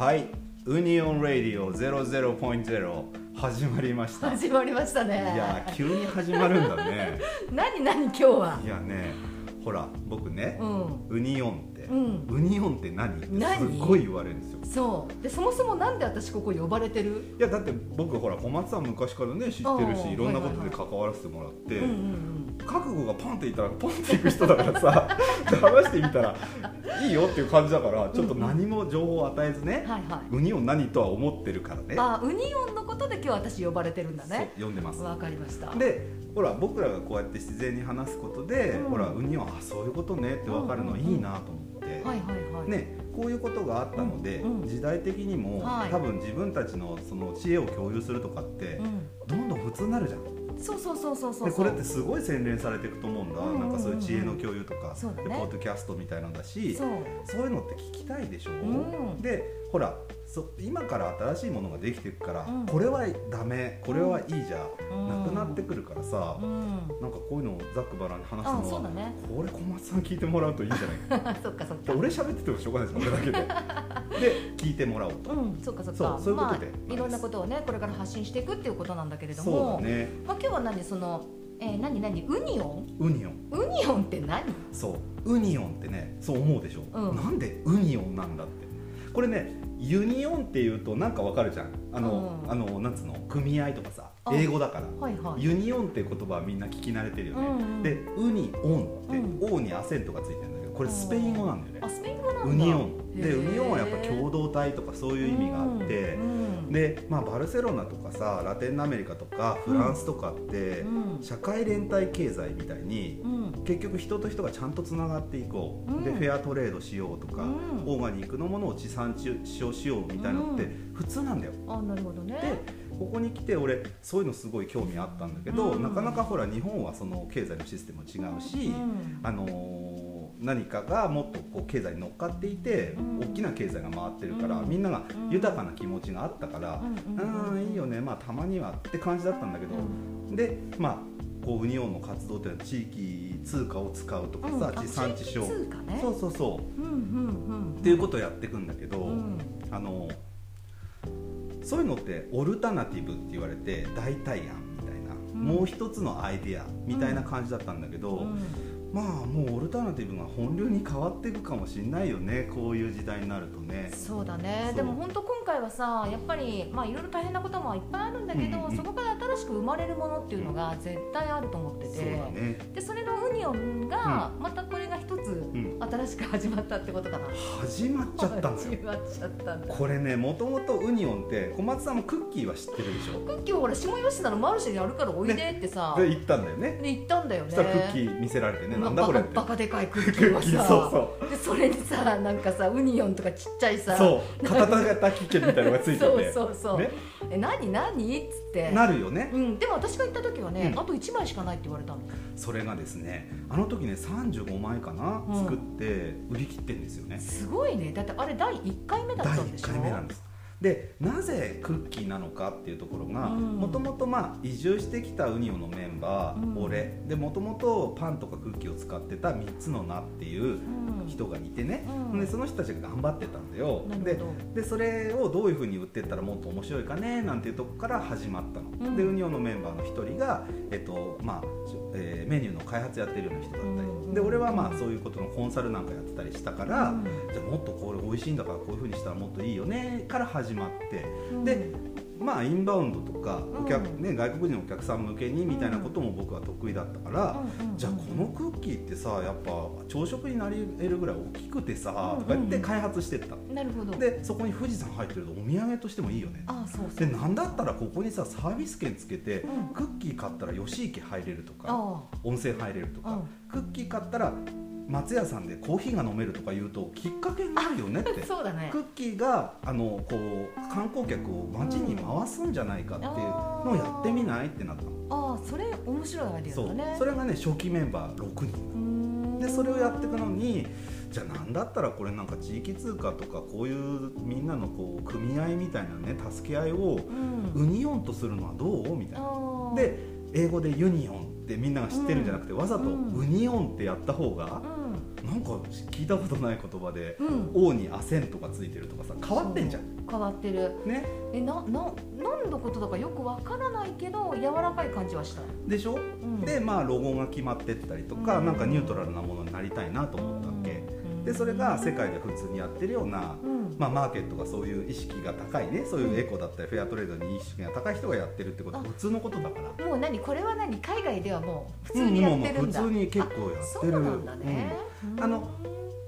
はい。ウニオンラディオ00.0始まりました。始まりましたね。いや急に始まるんだね。何何今日は？いやねほら僕ね、うん。ウニオンうん。ウニオンって何？って何？すっごい言われるんですよ。そう。でそもそもなんで私ここ呼ばれてる？いやだって僕ほら小松さん昔からね知ってるしいろんなことで関わらせてもらって、うんうん覚悟がポンっていったらポンっていく人だからさ 話してみたらいいよっていう感じだからちょっと何も情報を与えずねうん、はいはい。ウニオン何とは思ってるからね。あウニオンのことで今日私呼ばれてるんだね。そう呼んでます。わかりました。でほら僕らがこうやって自然に話すことで、うん。ほらウニオンあそういうことねって分かるのいいなと思って、はいはいはい。ね、こういうことがあったので、うんうん時代的にも、はい。多分自分たちのその知恵を共有するとかって、うどんどん普通になるじゃん。ん、そうそうそうそうそう。でこれってすごい洗練されていくと思うんだ、うんうんうん。うんなんかそういう知恵の共有とか、ね。でポッドキャストみたいなんだしそう。そういうのって聞きたいでしょ、うん。でほらそ今から新しいものができていくから、うん。これはダメこれはいいじゃうん。なくなってくるからさ、うん。なんかこういうのをざっくばらんに話すあのは、ね。これ小松さん聞いてもらうといいんじゃない？か そっかそっでか俺喋っててもしょうがないです俺だけで。で聞いてもらおうと、うんそっかそっか。そうそういうことで。まあ、いろんなことをねこれから発信していくっていうことなんだけれどそうもだね。まあ、今日は何その、えー、何何？ウニオン？ウニオン。ウニオンって何？そう。ウニオンってねそう思うでしょ、うん。なんで unión なんだって。これねユニオンっていうとなんかわかるじゃん。あの、うん。あのなんつうの？組合とかさあ英語だから。はいはい。ユニオンっていう言葉はみんな聞き慣れてるよね、うんうん。で unión って、うん。オにアセントがついてるこれスペイン語なんだよね。あスペイン語なんだ。 unión。で unión はやっぱ共同体とかそういう意味があって、うんで、まあ、バルセロナとかさラテンアメリカとかフランスとかって、うん。社会連帯経済みたいにうん。結局人と人がちゃんとつながっていこう、うん。でフェアトレードしようとか、うん。オーガニックのものを地産地消しようみたいなのって普通なんだよ。あなるほどね。でここに来て俺そういうのすごい興味あったんだけど、うん。なかなかほら日本はその経済のシステム違うし、うん。あのー何かがもっとこう経済に乗っかっていて、うん。大きな経済が回ってるから、うん。みんなが豊かな気持ちがあったから、うんうんいいよねまあたまにはって感じだったんだけど、でまあこうウニオンの活動っていうのは地域通貨を使うとかさ、うん。地産地消。ね。そうそうそう。っていうことをやっていくんだけど、うん。あのそういうのってオルタナティブって言われて代替案みたいな、うん。もう一つのアイデアみたいな感じだったんだけど、うんまあもうオルタナティブが本流に変わっていくかもしれないよねこういう時代になるとね。そうだね。でも本当今回はさやっぱりまあいろいろ大変なこともいっぱいあるんだけど、うんうんそこから新しく生まれるものっていうのが絶対あると思ってて、そうだね。でそれのウニオンがまたこれが一つん。新しく始まったってことかな、始まっちゃったんだ。始よまっちゃったんだ。これねもともとウニオンって小松さんもクッキーは知ってるでしょ？クッキーをほら下吉田のマルシェにあるからおいでってさ、で行ったんだよね。で行ったんだよね。そしたらクッキー見せられてね、まあなんだこれバカでかいクックキーをさ そう。でそれにさなんかさウニオンとかちっちゃいさそう。肩たたき券みたいなのがついててそうそうそう、ね。え何何？っつって。なるよね。うん、でも私が行った時はね、うん。あと1枚しかないって言われたの。それがですねあの時ね35枚かな、うん。作って売り切ってんですよね。すごいね。だってあれ第1回目だっ第1たんでしょ？回目なんですでなぜクッキーなのかっていうところがうん。もともと移住してきたウニオのメンバー、うん。俺。でもともとパンとかクッキーを使ってた3つの名っていううん。人がいてね、うん。でその人たちが頑張ってたんだよ。ででそれをどういうふうに売ってったらもっと面白いかねなんていうとこから始まったの、うん。でウニオのメンバーの一人が、えっとまあえーメニューの開発やってるような人だったり、うん。で俺はまあそういうことのコンサルなんかやってたりしたから、うん。じゃあもっとこれ美味しいんだからこういうふうにしたらもっといいよねから始まって。うん。でまあインバウンドとかお客、うん。ね、外国人のお客さん向けにみたいなことも僕は得意だったから、うんうんじゃあこのクッキーってさやっぱ朝食になり得るぐらい大きくてさ、うんとか言って開発してった。なるほど。でそこに富士山入ってるとお土産としてもいいよね。あそうそう。でなんだったらここにさサービス券つけて、うん。クッキー買ったら吉池入れるとかあ。温泉入れるとか、うん。クッキー買ったら松屋さんでコーヒーが飲めるとか言うときっかけになるよねって。あそうだね。クッキーがあのこう観光客を街に回すんじゃないかっていうのをやってみないってなったの、ああそれ面白いアイデアだね。それがね初期メンバー6人。でそれをやっていくのにじゃあなんだったらこれなんか地域通貨とかこういうみんなのこう組合みたいなね助け合いをうん。ウニオンとするのはどうみたいな。で英語でユニオンってみんなが知ってるんじゃなくて、わざとうん。 unión ってやった方がうんなんか聞いたことない言葉でうん「オにアセントがついてる」とかさ変わってんじゃん。変わってる。ね。えなな何のことだかよくわからないけど柔らかい感じはした、でしょ？うん。でまあロゴが決まってったりとか、うん。なんかニュートラルなものになりたいなと思ったわけ、うん。でそれが世界で普通にやってるような、うんまあ、マーケットがそういう意識が高いねそういうエコだったりフェアトレードに意識が高い人がやってるってことはあ。普通のことだから。もう何これは何？海外ではもう普通にやってるんだ、うんもう普通に結構やってる。そうなんだね、あの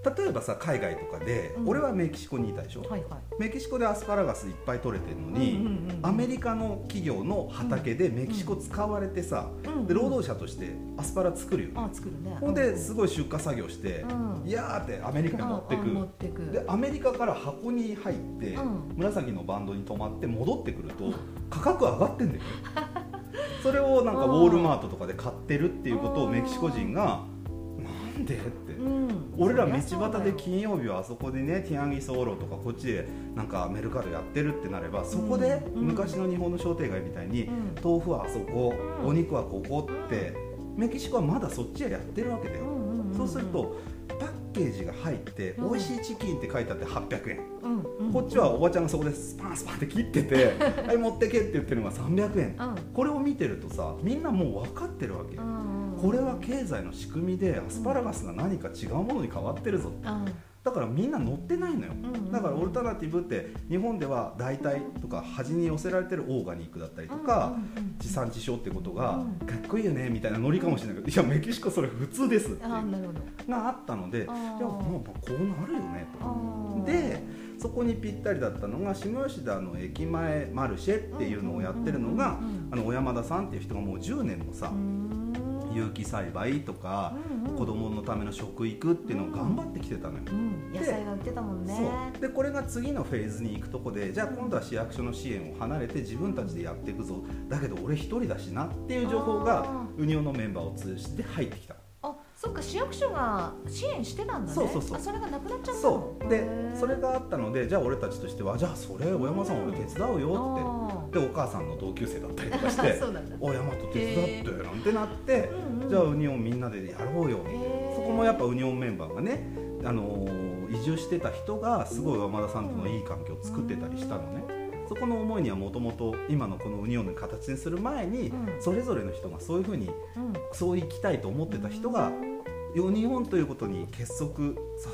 例えばさ海外とかで、うん。俺はメキシコにいたでしょ、はいはい。メキシコでアスパラガスいっぱい取れてるのに、うんうんうんアメリカの企業の畑でメキシコ使われてさ、うんで労働者としてアスパラ作るよね、あ作るね。ほんですごい出荷作業して、うん。いやーってアメリカに持ってく、でアメリカから箱に入って、うん。紫のバンドに止まって戻ってくると価格上がってんだよね。それをなんかウォールマートとかで買ってるっていうことをメキシコ人がなんでって、うん俺ら道端で金曜日はあそこでねティアンギソーロとかこっちでなんかメルカドやってるってなればそこでうん。昔の日本の商店街みたいにうん。豆腐はあそこうん。お肉はここってメキシコはまだそっちはやってるわけだよ。うんうんうんそうするとパッケージが入ってうん。美味しいチキンって書いてあって800円。うんうんこっちはおばちゃんがそこでスパンスパンって切ってて「はい持ってけ」って言ってるのが300円。うん。これを見てるとさみんなもう分かってるわけよこれは経済の仕組みでアスパラガスが何か違うものに変わってるぞうん。だからみんな乗ってないのよ。うんだからオルタナティブって日本では代替とか端に寄せられてるオーガニックだったりとかうんうんうん地産地消ってことがうん。かっこいいよねみたいなノリかもしれないけどいやメキシコそれ普通ですっていうがあったのでいやもうこうなるよねと。でそこにぴったりだったのが下吉田の駅前マルシェっていうのをやってるのがうんうんうんうんあの小山田さんっていう人がもう10年もさうーん有機栽培とかうんうん。子供のための食育っていうのを頑張ってきてたのよ。うん野菜が売ってたもんね。でこれが次のフェーズに行くとこでじゃあ今度は市役所の支援を離れて自分たちでやっていくぞ。だけど俺一人だしなっていう情報があウニオのメンバーを通じて入ってきた。あそっか市役所が支援してたんだね。そうそうそう。あそれがなくなっちゃったの。そう。でそれがあったのでじゃあ俺たちとしてはじゃあそれ小山さん俺手伝うよあってでお母さんの同級生だったりとかしーて そうなんだ「お山と手伝って」なんてなってじゃあウニオンみんなでやろうよへー。そこもやっぱウニオンメンバーがね、あのー移住してた人がすごい山田さんとのいい関係を作ってたりしたのね、そこの思いにはもともと今のこのウニオンの形にする前に、うん。それぞれの人がそういうふうにうん。そう生きたいと思ってた人がウニオンということに結束さ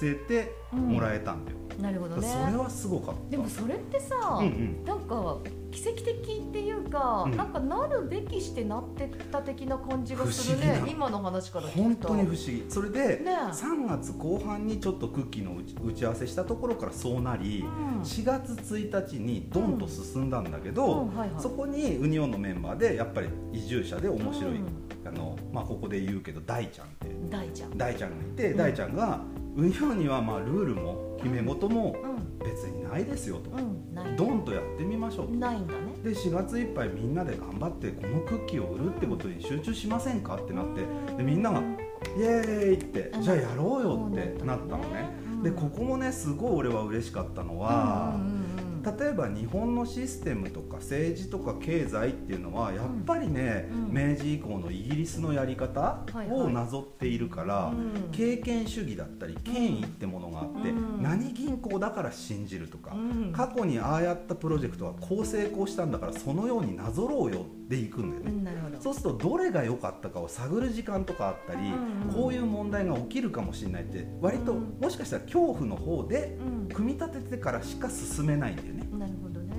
せてもらえたんだよ、なるほどね。それはすごかった。でもそれってさ、うんうん。なんか奇跡的っていうか、うん。なんかなるべきしてなってった的な感じがするね。今の話から聞本当に不思議。それで、ね3月後半にちょっとクッキーの打ち合わせしたところからそうなり、うん。4月1日にドンと進んだんだけど、そこにウニオンのメンバーでやっぱり移住者で面白い、うん。あのまあ、ここで言うけど大ちゃんって。大ちゃん。大ちゃんがいて、うん。大ちゃんがウニオンにはまあルールも決め事もうん別にないですよと、うんドンとやってみましょうと。ないんだね。で4月いっぱいみんなで頑張ってこのクッキーを売るってことに集中しませんかってなってでみんながイエーイってうん。じゃあやろうよってなったのね。うん。でここもねすごい俺は嬉しかったのは、うんうんうん例えば日本のシステムとか政治とか経済っていうのはやっぱりね、うん。明治以降のイギリスのやり方をなぞっているから、うん。経験主義だったり権威ってものがあって、うん。何銀行だから信じるとか、うん。過去にああやったプロジェクトはこう成功したんだからそのようになぞろうよでいくんだよね。そうするとどれが良かったかを探る時間とかあったり、うん。こういう問題が起きるかもしれないって割とうん。もしかしたら恐怖の方でうん。組み立ててからしか進めないんだよね。なるほどね。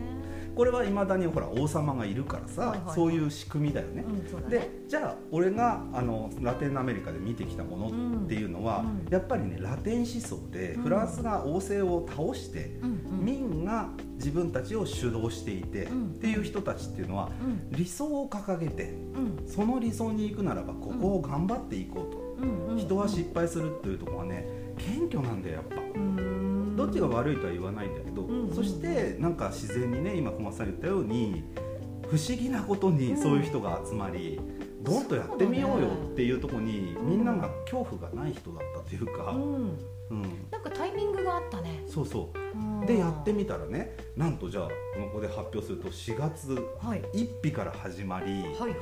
これはいまだにほら王様がいるからさ、はいはいはい。そういう仕組みだよね。うんね。でじゃあ俺があのラテンアメリカで見てきたものっていうのは、うんやっぱりねラテン思想でうん。フランスが王政を倒して、民が自分たちを主導していて、うん。っていう人たちっていうのはうん。理想を掲げてうん。その理想に行くならばここを頑張っていこうと、人は失敗するっていうところはね謙虚なんだよやっぱ。うんどっちが悪いとは言わないんだけど、うんそしてなんか自然にね今小松さん言ったように不思議なことにそういう人が集まり、どんとやってみようよっていうところに、うんみんなが恐怖がない人だったというか、うん。うん。なんかタイミングがあったね。そうそう。うん。でやってみたらねなんとじゃあここで発表すると4月はい。1日から始まり、はいはい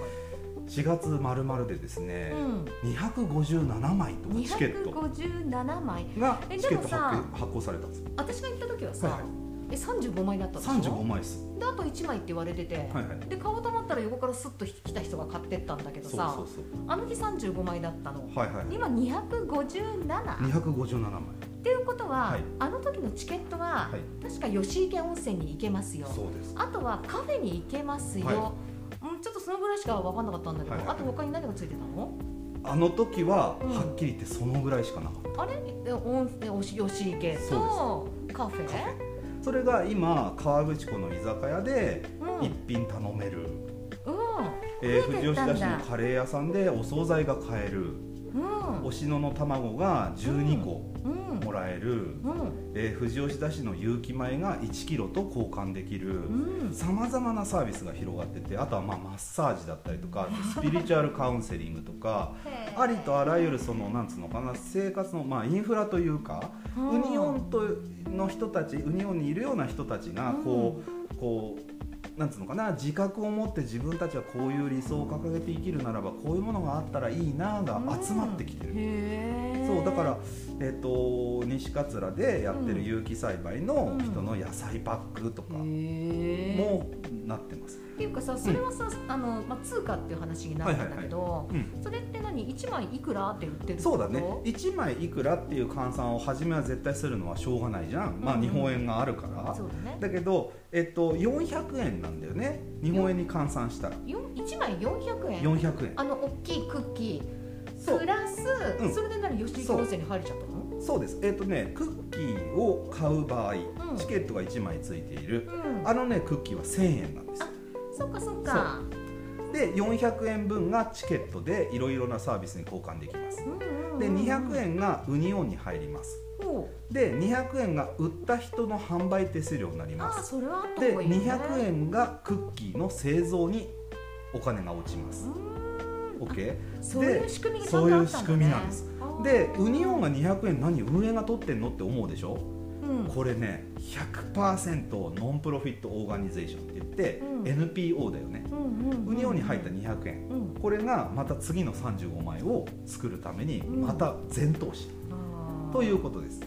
4月まるまるでですね、うん。257枚とかチケット。257枚。がえチケットでもさ発発行されたんですよ私が行った時はさ、はいはい。え35枚だったでしょ？35枚です。であと1枚って言われてて、はいはい。で買おうと思ったら横からスッと来た人が買ってったんだけどそうさそうそう。あの日35枚だったの。はいはい今257 257枚。っていうことは、はい。あの時のチケットは、はい。確か吉池温泉に行けますよ。そうです。あとはカフェに行けますよ、はうん、ちょっとそのぐらいしか分かんなかったんだけど、はい。はいあと他に何がついてたの？あの時はうん。はっきり言ってそのぐらいしかなかった、あれ？え温えおし吉池とカフェ？カフェ。それが今河口湖の居酒屋でうん、一品頼める、うん。えー増えて富士吉田市のカレー屋さんでお惣菜が買える。うん。おしのの卵が12個。うんもらえる、うん。えー富士吉田市の有機米が1キロと交換できる。うん。さまざまなサービスが広がっててあとはまあマッサージだったりとか スピリチュアルカウンセリングとかありとあらゆるそのなんつうのかな生活のまあインフラというかうん。ウニオンとの人たちウニオンにいるような人たちがこうこうなんつうのかな自覚を持って自分たちはこういう理想を掲げて生きるならばこういうものがあったらいいなが集まってきてる。へーそうだから、えっと西桂でやってる有機栽培の人の野菜パックとかもなってます。っていうかさそれはさ、あのまあ、通貨っていう話になるんだけど、うん。それって何？1枚いくらって売ってるそうだね。1枚いくらっていう換算を初めは絶対するのはしょうがないじゃん、まあうん。日本円があるから、そうだね。だけど、えっと、400円なんだよね。日本円に換算したら。よ1枚400円？400円。あの大きいクッキー。プラス、うん。それで何？吉池温泉に入れちゃったの？そう。です。えっとねクッキーを買う場合、ん。チケットが1枚ついている。うん。あのねクッキーは1000円なんですそっかそっか。で400円分がチケットでいろいろなサービスに交換できます。でうん200円がウニオンに入ります。ほで200円が売った人の販売手数料になります。あそれはあったで方がいいね。200円がクッキーの製造にお金が落ちます。OK そういう仕組みがちゃんとあったんだ、ね、そういう仕組みなんです。でウニオンが200円何運営が取ってんのって思うでしょ？うん。これね100%ノンプロフィットオーガニゼーションって言って、うん。NPO だよね。うんうんうんウニオンに入った200円。うん。これがまた次の35枚を作るためにうん。また全投資。ということです。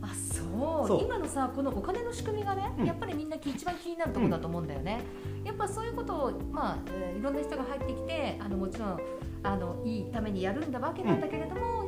あそう。そう。今のさこのお金の仕組みがね、うん。やっぱりみんな一番気になるところだと思うんだよね、やっぱそういうことを、まあえーいろんな人が入ってきてあのもちろんあのいいためにやるんだわけなんだけれども、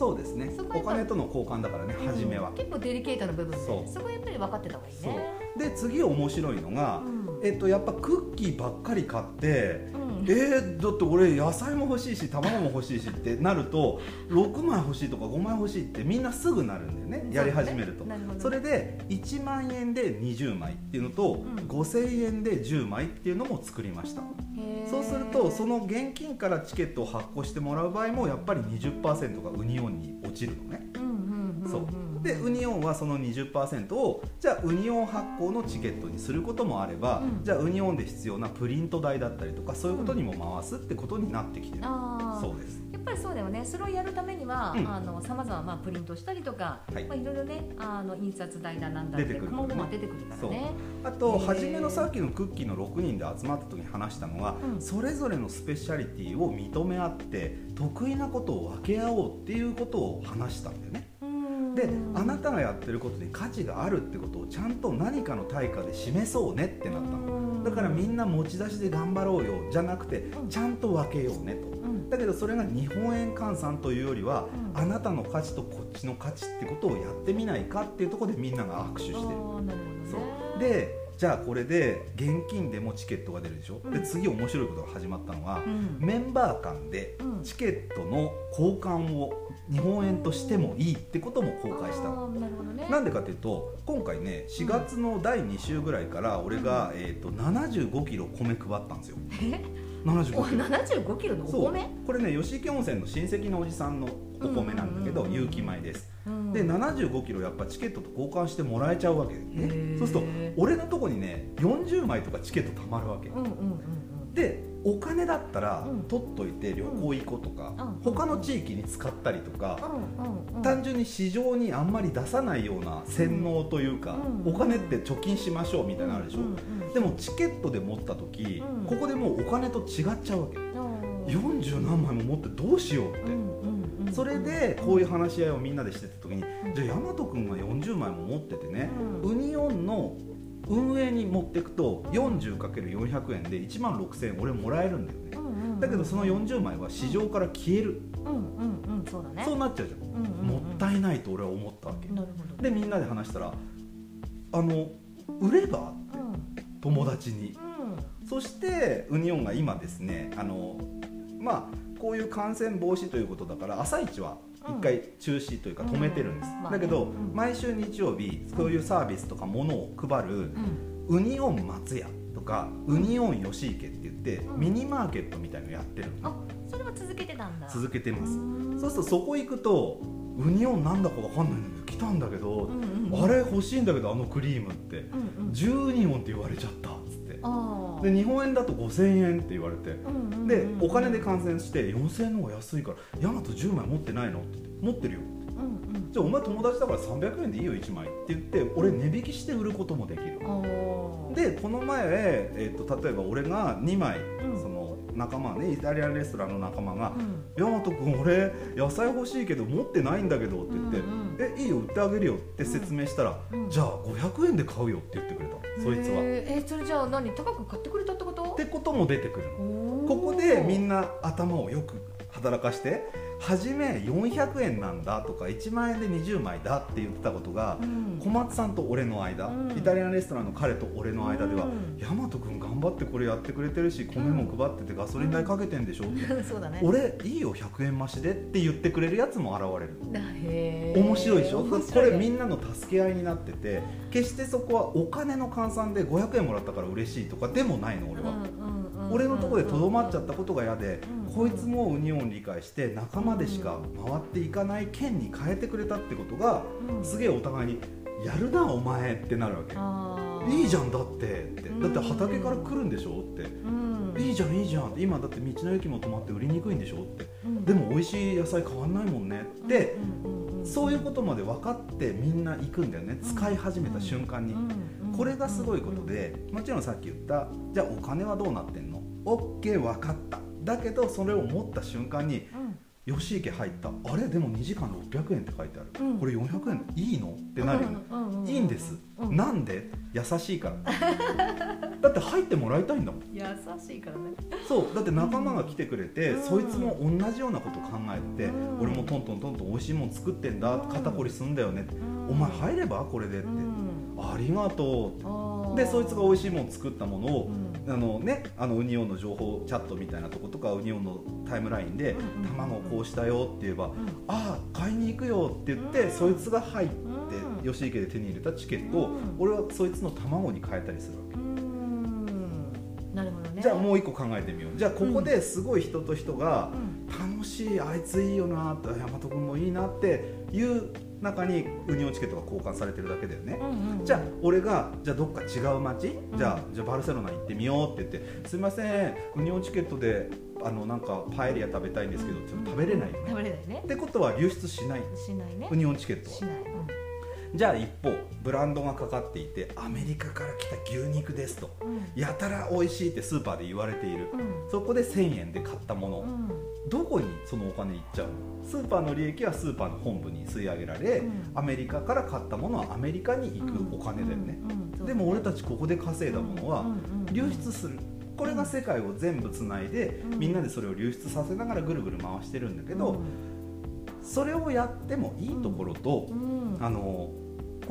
そうですね。お金との交換だからねうん初めは。結構デリケートな部分でそこはやっぱり分かってた方がいいね。で次面白いのが、うん。えっと、やっぱクッキーばっかり買ってうんえー、だって俺野菜も欲しいし卵も欲しいしってなると6枚欲しいとか5枚欲しいってみんなすぐなるんだよねやり始めると。なるほど。ねそれで1万円で20枚っていうのと、ん。5000円で10枚っていうのも作りました。そうするとその現金からチケットを発行してもらう場合もやっぱり20%がウニオンに落ちるのね。うんうんうんうん。そうでウニオンはその20%をじゃあウニオン発行のチケットにすることもあれば、うん。じゃあウニオンで必要なプリント代だったりとかそういうことにも回すってことになってきてる、そうです。やっぱりそうだよね。それをやるためには、うん。あのさまざままあプリントしたりとか、はい。まあいろいろねあの印刷代だなんだって出てくるも出てくるからね。あと初めのさっきのクッキーの6人で集まった時に話したのは、うん。それぞれのスペシャリティを認め合って得意なことを分け合おうっていうことを話したんだよね。うんであなたがやってることに価値があるってことをちゃんと何かの対価で示そうねってなったの。だからみんな持ち出しで頑張ろうよじゃなくてうん。ちゃんと分けようねと。うん。だけどそれが日本円換算というよりはうん。あなたの価値とこっちの価値ってことをやってみないかっていうところでみんなが握手してる。るね。そう。でじゃあこれで現金でもチケットが出るでしょ、うん。で次面白いことが始まったのは、うん。メンバー間でうん。チケットの交換を日本円としてもいいってことも公開したの。あーなんでかっていうと今回ね4月の第2週ぐらいから俺が、えー、と75キロ米配ったんですよ。え？75おキロ。75キロのおそう。米これね吉池温泉の親戚のおじさんのお米なんだけど有機米です。うんで75キロやっぱチケットと交換してもらえちゃうわけへね。ー。そうすると俺のとこにね40枚とかチケットたまるわけうんうんうんでお金だったらうん。取っといて旅行行こうとか、うん。他の地域に使ったりとか、うんうんうん。単純に市場にあんまり出さないような洗脳というか、うんお金って貯金しましょうみたいなのあるでしょ、うんうんうんでもチケットで持った時、うん。ここでもうお金と違っちゃうわけうん40何枚も持ってどうしようって、うんうんうんそれでこういう話し合いをみんなでしてた時に、じゃあ大和君が40枚も持っててね、うん。ウニオンの運営に持っていくと 40×400 円で1万6000円俺もらえるんだよね。だけどその40枚は市場から消える、うんうんうんそうだね。そうなっちゃうじゃん、もったいないと俺は思ったわけ。なるほど。でみんなで話したらあの売ればってうん。友達に。うん。そしてウニオンが今ですねあのまあこういう感染防止ということだから朝一は一回中止というか止めてるんです、だけど、うん。毎週日曜日そういうサービスとかものを配るうん。ウニオン松屋とかウニオン吉池って言って、うん。ミニマーケットみたいのやってるの。あそれは続けてたんだ。続けてます、うん。そうするとそこ行くとウニオンなんだかわかんないんだけど来たんだけど、うんうんうん。あれ欲しいんだけどあのクリームって。うんうん。10人オンって言われちゃったで日本円だと5000円って言われてでお金で換算して4000円の方が安いから「ヤマト10枚持ってないの?」って言って「持ってるよ」うんうん。じゃあお前友達だから300円でいいよ1枚って言って俺値引きして売ることもできる。でこの前、えー、と例えば俺が2枚、うん。その仲間ねイタリアンレストランの仲間がうん「ヤマト君俺野菜欲しいけど持ってないんだけど」って言ってうんうん「えいいよ売ってあげるよ」って説明したら「うん。じゃあ500円で買うよ」って言ってくれたそいつは。えそれじゃあ何高く買ってくれたってこと？てことも出てくるここでみんな頭をよく働かして初め400円なんだとか1万円で20枚だって言ってたことがうん。小松さんと俺の間、うん。イタリアンレストランの彼と俺の間ではうん「大和君頑張ってこれやってくれてるし米も配っててガソリン代かけてんでしょ」って。そうだね俺いいよ100円増しでって言ってくれるやつも現れる。面白いでしょ？これみんなの助け合いになってて決してそこはお金の換算で500円もらったから嬉しいとかでもないの俺は、うんうんうん俺のところでとどまっちゃったことが嫌で、うんこいつもウニオンを理解して仲間でしか回っていかない県に変えてくれたってことが、うん。すげえお互いに「やるなお前」ってなるわけ。いいじゃんだってって。うん。だって畑から来るんでしょって。うん。いいじゃんいいじゃんって。今だって道の駅も止まって売りにくいんでしょって。うん。でも美味しい野菜変わんないもんねってそういうことまで分かってみんな行くんだよね。使い始めた瞬間に。これがすごいことでもちろんさっき言ったじゃあお金はどうなってんの？OK 分かった。だけどそれを持った瞬間にうん。吉池入った。あれ？でも2時間600円って書いてある、うん。これ400円？いいの？ってなるよ。いいんです、うん。なんで？優しいから。だって入ってもらいたいんだもん。優しいからね。そう。だって仲間が来てくれて、うん。そいつも同じようなこと考えて、うん。俺もトントントントン美味しいもん作ってんだ、うん。肩こりすんだよね、うん。お前入れば？これでって、うん。ありがとうあー。でそいつが美味しいもん作ったものを、うんあのね、あのウニオンの情報チャットみたいなとことかウニオンのタイムラインで卵こうしたよって言えば、うんああ買いに行くよって言って、うん。そいつが入って、うん。吉池で手に入れたチケットを、うん。俺はそいつの卵に変えたりするわけ、うん。なるほどね。じゃあもう一個考えてみよう。じゃあここですごい人と人がうん楽しいあいついいよなって大和君もいいなっていう中にウニオンチケットが交換されてるだけだよね、うんうんじゃあ俺がじゃあどっか違う街、ん。じゃあじゃあバルセロナ行ってみようって言って「すいませんウニオンチケットであのなんかパエリア食べたいんですけど」って食べれないよね、食べれないね。ってことは流出しない？しないね。ウニオンチケットは？しないじゃあ一方ブランドがかかっていてアメリカから来た牛肉ですと。うん。やたら美味しいってスーパーで言われている。うん。そこで1000円で買ったもの、うん。どこにそのお金いっちゃうの？スーパーの利益はスーパーの本部に吸い上げられ、うん。アメリカから買ったものはアメリカに行くお金だよね、でも俺たちここで稼いだものは流出するこれが世界を全部つないで、うんみん。なでそれを流出させながらぐる。ぐる回してるんだけど、うんそれをやってもいいところと、うん。あの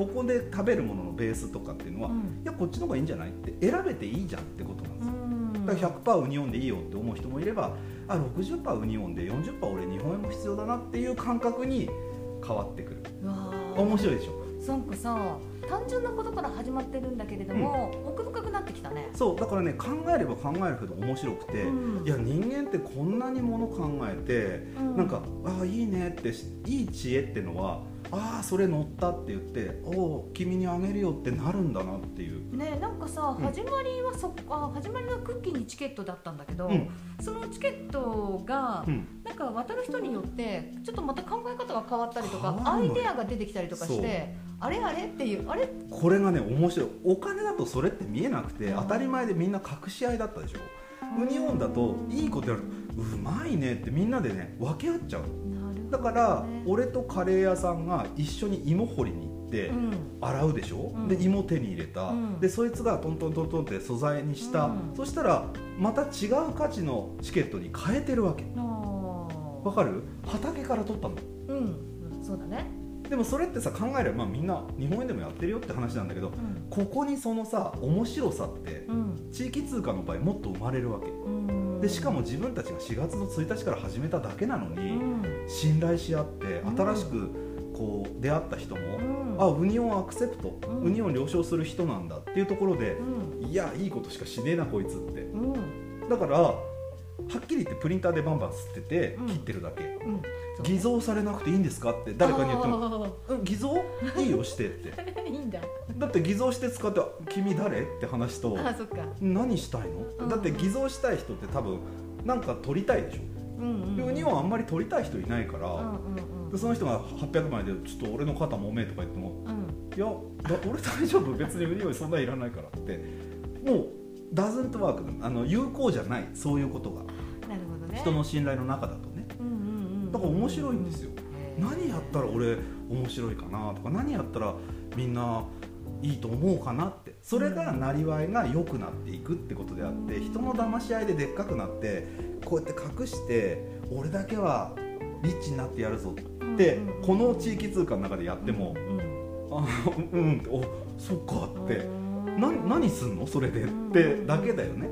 ここで食べるもののベースとかっていうのは、うん。いやこっちの方がいいんじゃないって選べていいじゃんってことなんですよ、うん。だから100%ウニオンでいいよって思う人もいればあ60%ウニオンで40%俺日本円も必要だなっていう感覚に変わってくる。面白いでしょ？なんかさ単純なことから始まってるんだけれども、奥深くなってきたね。そうだからね考えれば考えるほど面白くて、うん。いや人間ってこんなにもの考えて、うん。なんかああいいねってしいい知恵ってのはああそれ乗ったって言っておお君にあげるよってなるんだなっていう。ねなんかさ、うん。始まりはそあ始まりはクッキーにチケットだったんだけど、うん。そのチケットが、うん。なんか渡る人によってちょっとまた考え方が変わったりとかアイデアが出てきたりとかしてあれあれっていうあれ？これがね面白い。お金だとそれって見えなくてうん。当たり前でみんな隠し合いだったでしょ。ウニオンだといいことやる。とうまいねってみんなでね分け合っちゃうだから俺とカレー屋さんが一緒に芋掘りに行ってうん。洗うでしょ、うん。で芋手に入れた、うん。でそいつがトントントントンって素材にした、うん。そしたらまた違う価値のチケットに変えてるわけ。あわかる？畑から取ったの。ーうん。そうだね。でもそれってさ考えれば、まあ、みんな日本円でもやってるよって話なんだけどうん。ここにそのさ面白さってうん。地域通貨の場合もっと生まれるわけ。うん。でしかも自分たちが4月の1日から始めただけなのうにん信頼し合ってうん。新しくこう出会った人もうん。あウニオンアクセプトうん。ウニオン了承する人なんだっていうところでうん。いやいいことしかしねえなこいつって。うん。だからはっきり言ってプリンターでバンバン吸っててうん。切ってるだけ。偽造されなくていいんですかって誰かに言っても。偽造？いいよしてって。いいんだ。だって偽造して使って「君誰?」って話とあそっか「何したいの?」うん。だって偽造したい人って多分なんか撮りたいでしょうんうんでウニオンあんまり撮りたい人いないから、でその人が800枚で「ちょっと俺の肩もめ」とか言ってもうん。うん「いやだ俺大丈夫？別にウニオンそんなんいらないから」って。もうダズントワークあの有効じゃないそういうことが。なるほどね。人の信頼の中だとね。だから面白いんですよ。何やったら俺面白いかなとか何やったらみんないいと思うかなってそれがなりわいが良くなっていくってことであってうん人の騙し合いででっかくなってこうやって隠して俺だけはリッチになってやるぞってこの地域通貨の中でやってもうんあうんおそっかって。うん。な何すんのそれでってだけだよね。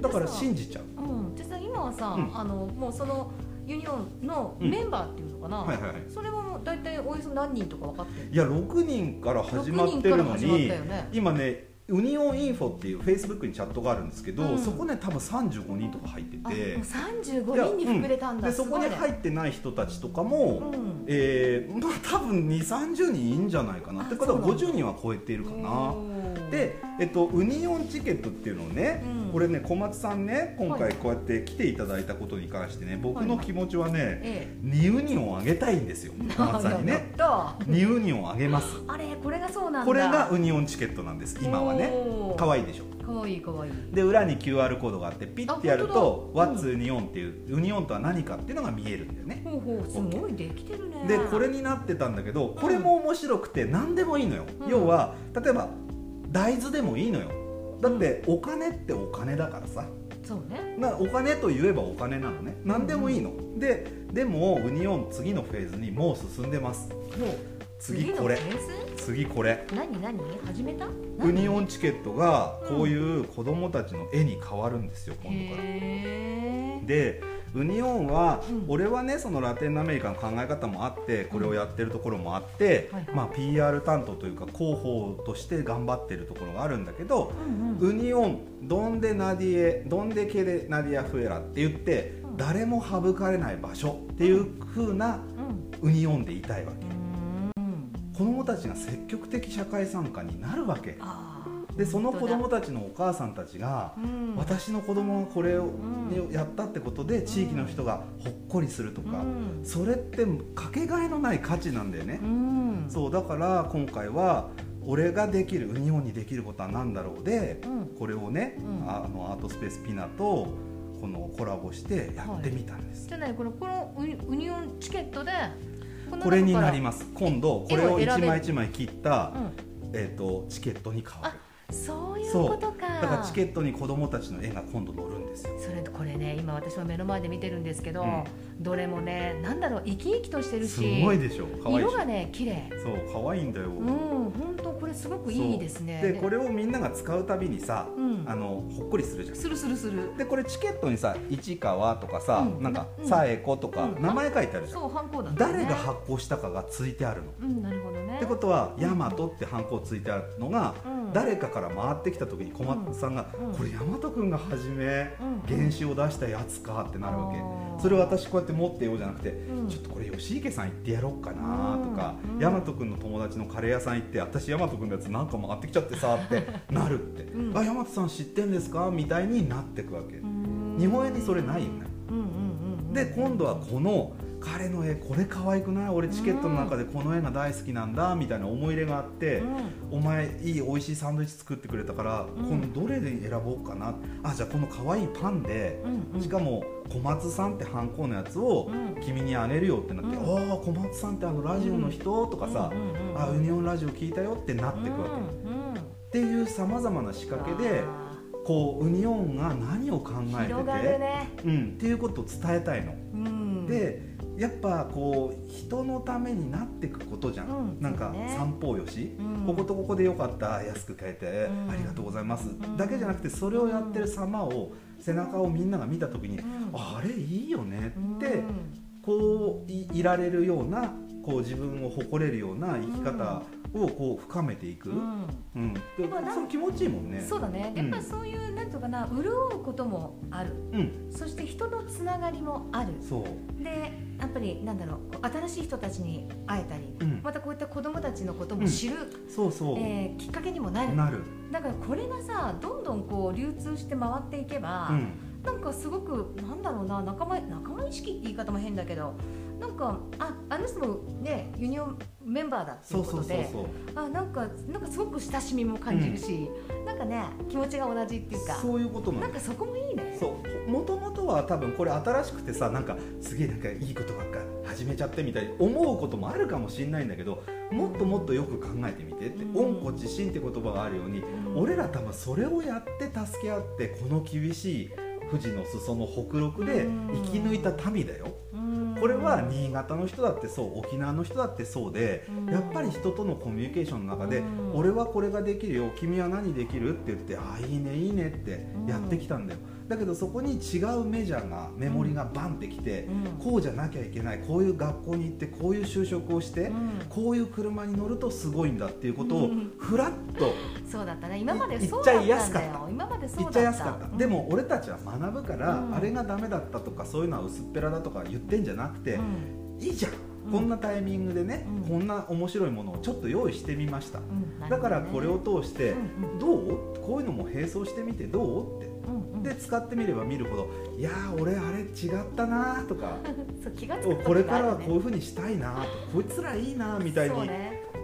だから信じちゃう。うん。でさ今はさ、うん。あのもうそのユニオンのメンバーっていうのかな、はいはいはい。それはもう大体およそ何人とか分かってるいや6人から始まってるの6人から始まっにね。今ねウニオンインフォっていうフェイスブックにチャットがあるんですけど、うん。そこね多分35人とか入ってて。35人に膨れたんだ、でそこに入っってない人たちとかも、うんえーまあ多分2 3 0人いいんじゃないかな。あってことはそうなんだ。50人は超えているかな。で、えっと、ウニオンチケットっていうのをね、うん。これね小松さんね今はい。回こうやって来ていただいたことに関してね僕の気持ちはね、え2ウニオンあげたいんですよえ小松さんにやねった2ウニオンあげます。あれこれがそうなんだ。これがウニオンチケットなんです今はね。可愛いでしょかわいいかわいい。で裏に QR コードがあってピッてやると「あ本当だ。What's ウニオン」っていうウニオンとは何かっていうのが見えるんだよね。ほうほうすごいできてるね。でこれになってたんだけどこれも面白くて何でもいいのよ、うん。要は例えば大豆でもいいのよ。だってお金ってお金だからさ。そうね。なお金と言えばお金なのね。何でもいいの。ででもウニオン次のフェーズにもう進んでます。もう次これ。次これ。何何？始めた？ウニオンチケットがうん。こういう子供たちの絵に変わるんですよ今度から。でウニオンは、うん。俺はねそのラテンアメリカの考え方もあってこれをやってるところもあって、はいまあ、PR 担当というか広報として頑張ってるところがあるんだけど、うんうん。ウニオンドンデナディエドンデケデナディアフエラって言って、うん。誰も省かれない場所っていう風なうん。ウニオンでいたいわけうん子供たちが積極的社会参加になるわけ。でその子本当だ。供たちのお母さんたちが、うん。私の子供がこれを、やったってことで地域の人がほっこりするとか、うん。それってかけがえのない価値なんだよね、うん。そうだから今回は俺ができるウニオンにできることは何だろうで、うん。これをね、うん。あのアートスペースピナとこのコラボしてやってみたんです、じゃあねこのこのウニオンチケットでこれになります。今度これを絵を選べる1枚1枚切った、うんえー、とチケットに変わるそういうことか。だからチケットに子供たちの絵が今度載るんですよ。それこれね今私は目の前で見てるんですけど、うん。どれもねなんだろう生き生きとしてるしすごいでしょ。可愛いでし。ょ色がね綺麗。そう可愛いんだよ、うん本当これすごくいいですね。でこれをみんなが使うたびにさ、うん。あのほっこりするじゃん。するするする。でこれチケットにさ「市川」とかさ、うん。なんか「うん。さえこ」とかうん。名前書いてあるじゃん、そうハンコだね。誰が発行したかがついてあるの、うんなるほどね。ってことは「ヤマト」ってハンコついてあるのが、うん誰かから回ってきた時に小松さんが「うん。これヤマト君が初め原種を出したやつかってなるわけ。それを私こうやって持ってようじゃなくてうん。ちょっとこれ吉池さん行ってやろうかなとかうん。大和君の友達のカレー屋さん行って私大和君のやつなんか回ってきちゃってさって なるって。うん。あ大和さん知ってんですかみたいになってくわけ。うん。日本円にそれないよね。で今度はこの彼の絵これ可愛くない？俺チケットの中でこの絵が大好きなんだみたいな思い入れがあって、お前いい美味しいサンドイッチ作ってくれたから、ん。このどれで選ぼうかな？あじゃあこの可愛いパンで、うんうん。しかも小松さんってハンコのやつをうん。君にあげるよってなって、うん。ああ小松さんってあのラジオの人、とかさ、うんうんうんあユニオンラジオ聞いたよってなっていくわけ、うんうんっていうさまざまな仕掛けでこうウニオンが何を考えてて、ね、うん、っていうことを伝えたいの。うん、でやっぱこう人のためになっていくことじゃん、うんなんか散歩よし、うん。こことここでよかった安く買えて、うんありがとうございます、ん。だけじゃなくてそれをやってる様を背中をみんなが見た時に、ん。あれいいよねって、うん。こういいられるようなこう自分を誇れるような生き方をこう深めていく、うん。うん。でそれ気持ちいいもんね。そうだね。うん。やっぱりそういう、なんていうかな潤うこともある。うん、そして人のつながりもある。そう、でやっぱりなんだろう新しい人たちに会えたり、うん。またこういった子供たちのことも知る、そうそう、えーきっかけにもなる。なる、だからこれがさどんどんこう流通して回っていけば、うん、なんかすごくなんだろうな仲間仲間意識って言い方も変だけどなんかああの人もねユニオンメンバーだっていそううそうことでそうそう。あなんかなんかすごく親しみも感じるし、なんかね気持ちが同じっていうかそういうことなのなんかそこもいいね。そう。もともとは多分これ新しくてさなんかすげえなんかいいことばっか始めちゃってみたいに思うこともあるかもしれないんだけどもっともっとよく考えてみてって「うん。恩子自身」って言葉があるようにうん。俺ら多分それをやって助け合ってこの厳しい富士の裾の北陸で生き抜いた民だよ。うんこれは新潟の人だってそう沖縄の人だってそうでうん。やっぱり人とのコミュニケーションの中でうん。俺はこれができるよ君は何できる？って言ってああいいねいいねってやってきたんだよだけどそこに違うメジャーがメモリがバンってきてうん。こうじゃなきゃいけないこういう学校に行ってこういう就職をしてうん。こういう車に乗るとすごいんだっていうことをうん。ふらっとそうだったね。今までいそうだったん言っちゃいやすかった。だよ今までそうだった。言っちゃいやすかった。でも俺たちは学ぶからうん。あれがダメだったとかそういうのは薄っぺらだとか言ってんじゃなくてうん。いいじゃん。うん。こんなタイミングでねうん。こんな面白いものをちょっと用意してみました。うん。なるだからこれを通してうんうん。どう？こういうのも並走してみてどう？ってうんうん。で使ってみれば見るほどいやー俺あれ違ったなーとか。そう気がつくおこれからはこういううふうにしたいなとかこいつらいいなみたいに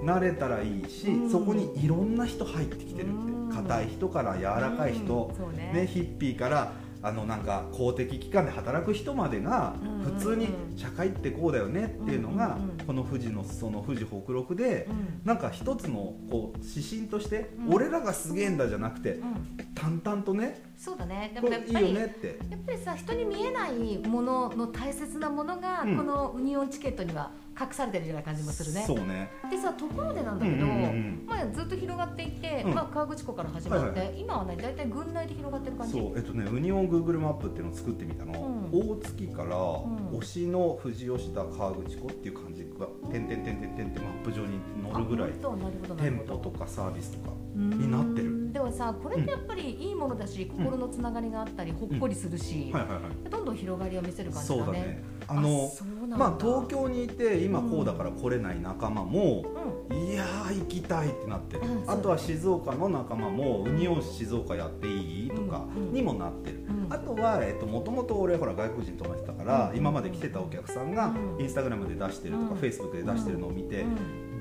なれたらいいし、うん。そこにいろんな人入ってきてるうんって硬い人から柔らかい人。ね、ヒッピーからあのなんか公的機関で働く人までがうん普通に社会ってこうだよねっていうのがこの富士のその富士北陸でうん。なんか一つのこう指針としてうん。俺らがすげえんだじゃなくてうん。淡々とねそうだね。でこもやっぱりれいいよねって。やっぱりさ人に見えないものの大切なものが、うん。このウニオンチケットには隠されてるような感じもするね。そうね。でさところでなんだけど、うんうんうんまあ、ずっと広がっていって、うん。まあ、河口湖から始まって、はいは今はね大体軍内で広がってる感じ。そうえっとねウニオン Google マップっていうのを作ってみたの、うん。大月からん。推しの富士吉田河口湖っていう感じが「てんてんてんてんてん」ってマップ上に載るぐらい。あ本当なるほどなるほど。店舗とかサービスとかにになってる。でもさこれってやっぱりいいものだし、心のつながりがあったりほっこりするし、はいはいはい。どんどん広がりを見せる感じだね。そうだね。あのまあ東京にいて今こうだから来れない仲間も、ういやー行きたいってなってる、うんあとは静岡の仲間も「ウニオン静岡やっていい?」とかうんうん。にもなってる、ん。あとはもともと俺ほら外国人泊めてたから、うん今まで来てたお客さんがうんインスタグラムで出してるとか、うん。フェイスブックで出してるのを見て、うん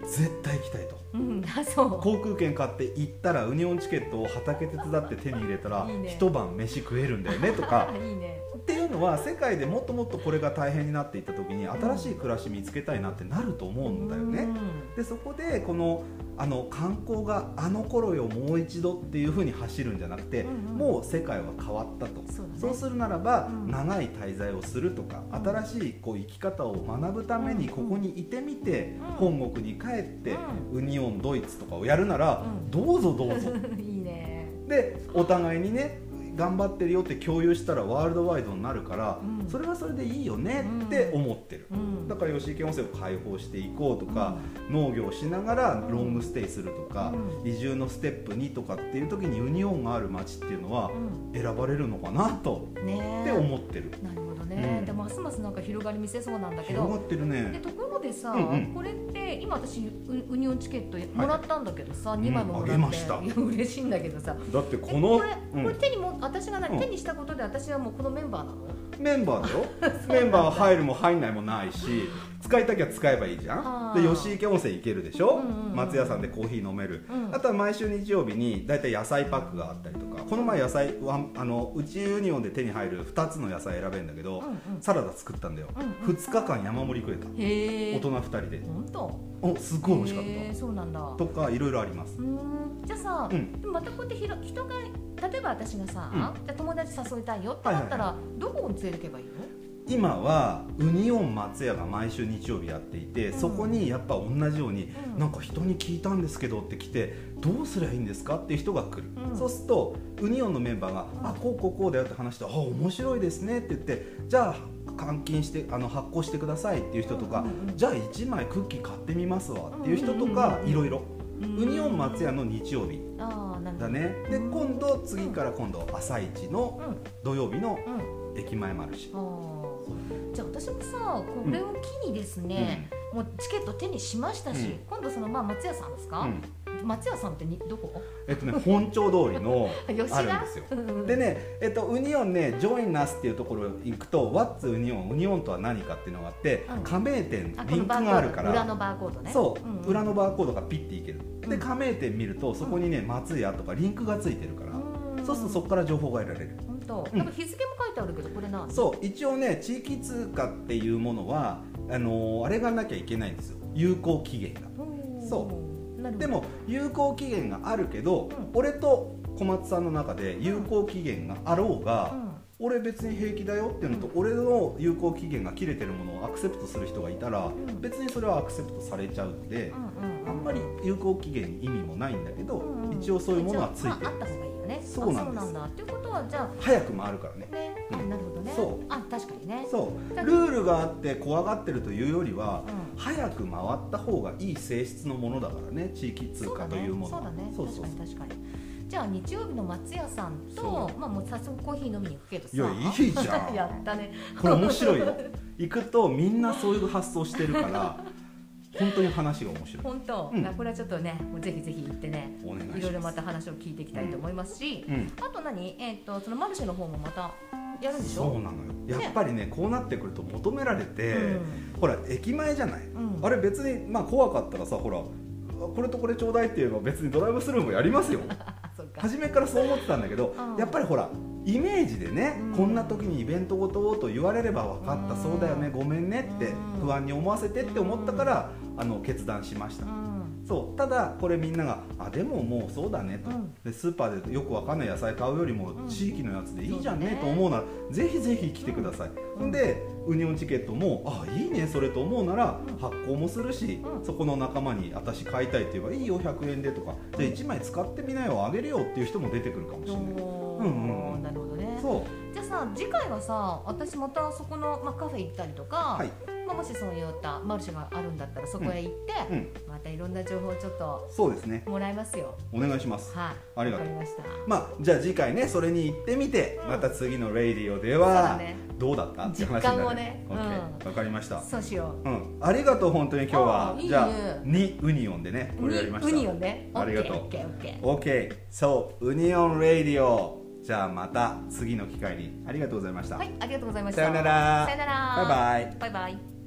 絶対行きたいと。うん、航空券買って行ったらウニオンチケットを畑手伝って手に入れたらね。一晩飯食えるんだよねとか いいねのは世界でもっともっとこれが大変になっていった時に新しい暮らし見つけたいなってなると思うんだよね。でそこでこのあの観光があの頃よもう一度っていうふうに走るんじゃなくて、うんうん。もう世界は変わったと。そうだね。するならば、うん。長い滞在をするとか、うん。新しいこう生き方を学ぶためにうんここにいてみて、うん。本国に帰って、うウニオンドイツとかをやるなら、うん。どうぞどうぞ。いいね。でお互いにね頑張ってるよって共有したらワールドワイドになるから、うん。それはそれでいいよねって思ってる、うん。だから吉池温泉を開放していこうとか、農業をしながらロングステイするとか、う移住のステップ2とかっていう時にウニオンがある町っていうのはうん。選ばれるのかなと、ねって思ってる。なるほどね、うん。でますますなんか広がり見せそうなんだけど。広がってるでねところでさ、うんうん。これって今私ウウニオンチケットもらったんだけどさ、い。2枚ももらって、うんあげました。い や嬉しいんだけどさ。だってこえのこれ、うん。これ手にも私が何、うん。手にしたことで私はもうこのメンバーなの。メンバーだよ。メンバー入るも入んないもないし使いたきゃ使えばいいじゃん。で吉池温泉行けるでしょ、うんうんうん松屋さんでコーヒー飲める、うん。あとは毎週日曜日に大体野菜パックがあったりとか。この前野菜ワンあのうちユニオンで手に入る2つの野菜選べるんだけど、うんうん。サラダ作ったんだよ、うんうん。2日間山盛り食えた。大人2人で。本当おすっごい美味しかっへーそうなんだ。たとかいろいろあります。じゃあさ、うん。でもまたこうやってひろ人が例えば私がさ、うん。じゃあ友達誘いたいよってなったら、どこに連れてけばいいの？今はウニオン松屋が毎週日曜日やっていて、うん。そこにやっぱ同じように、うん。なんか人に聞いたんですけどって来てどうすりゃいいんですかっていう人が来る、うん。そうするとウニオンのメンバーが「うんあこうこうこうだよ」って話して「あ面白いですね」って言ってじゃあ換金してあの発行してくださいっていう人とか、じゃあ1枚クッキー買ってみますわっていう人とかうんいろいろ。うん。ウニオン松屋の日曜日。だね。でうん。今度次から今度朝一のうん。土曜日のうん。駅前マルシェじゃあ私もさこれを機にですね、もうチケット手にしましたし、うん。今度そのまあ松屋さんですか、うん。松屋さんってにどこ？えっとね本町通りの あるんですよ。うんでね、えっと、ウニオンね、ジョイナスっていうところ行くと、What's ウニオン、ウニオンとは何かっていうのがあって、うん。加盟店あ、リンクがあるから、裏のバーコードね。そう、んん。裏のバーコードがピッていける。で、うん。加盟店見ると、そこにね、松屋とかリンクがついてるから、うん。そうするとそこから情報が得られる。本当、うん。なんか日付も書いてあるけどこれなんそう、一応ね、地域通貨っていうものは、あのーあれがなきゃいけないんですよ。有効期限が。そう。でも有効期限があるけど、うん。俺と小松さんの中で有効期限があろうが、うん。俺別に平気だよっていうのと、俺の有効期限が切れてるものをアクセプトする人がいたら、ん。別にそれはアクセプトされちゃうので、うんうんあんまり有効期限に意味もないんだけど、うんうん。一応そういうものはついてるあそうなんだ。っていうことはじゃ早く回るからね。あね、あうん。なるほどね。そう。あ確かにね。そう。だルールがあって怖がってるというよりは、うん。早く回った方がいい性質のものだからね地域通貨というものは。そうだね。そうそう確かに確かに。じゃあ日曜日の松屋さんとそまあもう早速コーヒー飲みに行くけどさ。いやいいじゃん。やったね。これ面白いよ。行くとみんなそういう発想してるから本当に話が面白い。本当、うん。あこれはちょっとねもうぜひぜひ行ってねいろいろまた話を聞いていきたいと思いますし、うん。あと何？えっ、とそのマルシェの方もまたやるんでしょ？そうなのよ。やっぱりねこうなってくると求められて、ほら駅前じゃない、うん。あれ別にまあ怖かったらさほらこれとこれちょうだいって言えば別にドライブスルーもやりますよ。初めからそう思ってたんだけどうん。やっぱりほらイメージでね、うん。こんな時にイベントごとをと言われれば分かった、うんそうだよねごめんねってうん。不安に思わせてって思ったから、あの決断しました、うん。そうただこれみんながあでももうそうだねと、うん。でスーパーでよくわかんない野菜買うよりもうん。地域のやつでいいじゃんね、と思うならぜひぜひ来てください、でウニオンチケットもあいいねそれと思うならうん。発行もするし、うん。そこの仲間に私買いたいって言えばいいよ100円でとか。じゃあ1枚使ってみなよあげるよっていう人も出てくるかもしれないうんうんうんなるほどね。そう。じゃあさ次回はさ私またそこの、まあ、カフェ行ったりとか、はい。まあ、もしそういったマルシェがあるんだったらそこへ行って、うん。またいろんな情報をちょっとそうですね。もらいますよ。お願いします。はい。ありがとう。ました。まあじゃあ次回ねそれに行ってみてうん。また次の「レイディオ」ではね。どうだった？っていう話になる。ね。わかりました。そうしよう。うん、ありがとう本当に今日は。じゃあにウニオンでねこれやりました。ウニオンね。ありがとう。オッケーオッケーそうウニオンレイディオじゃあまた次の機会に。ありがとうございました、はいありがとうございました。さよなら。さよなら。バイバイ。バイバイ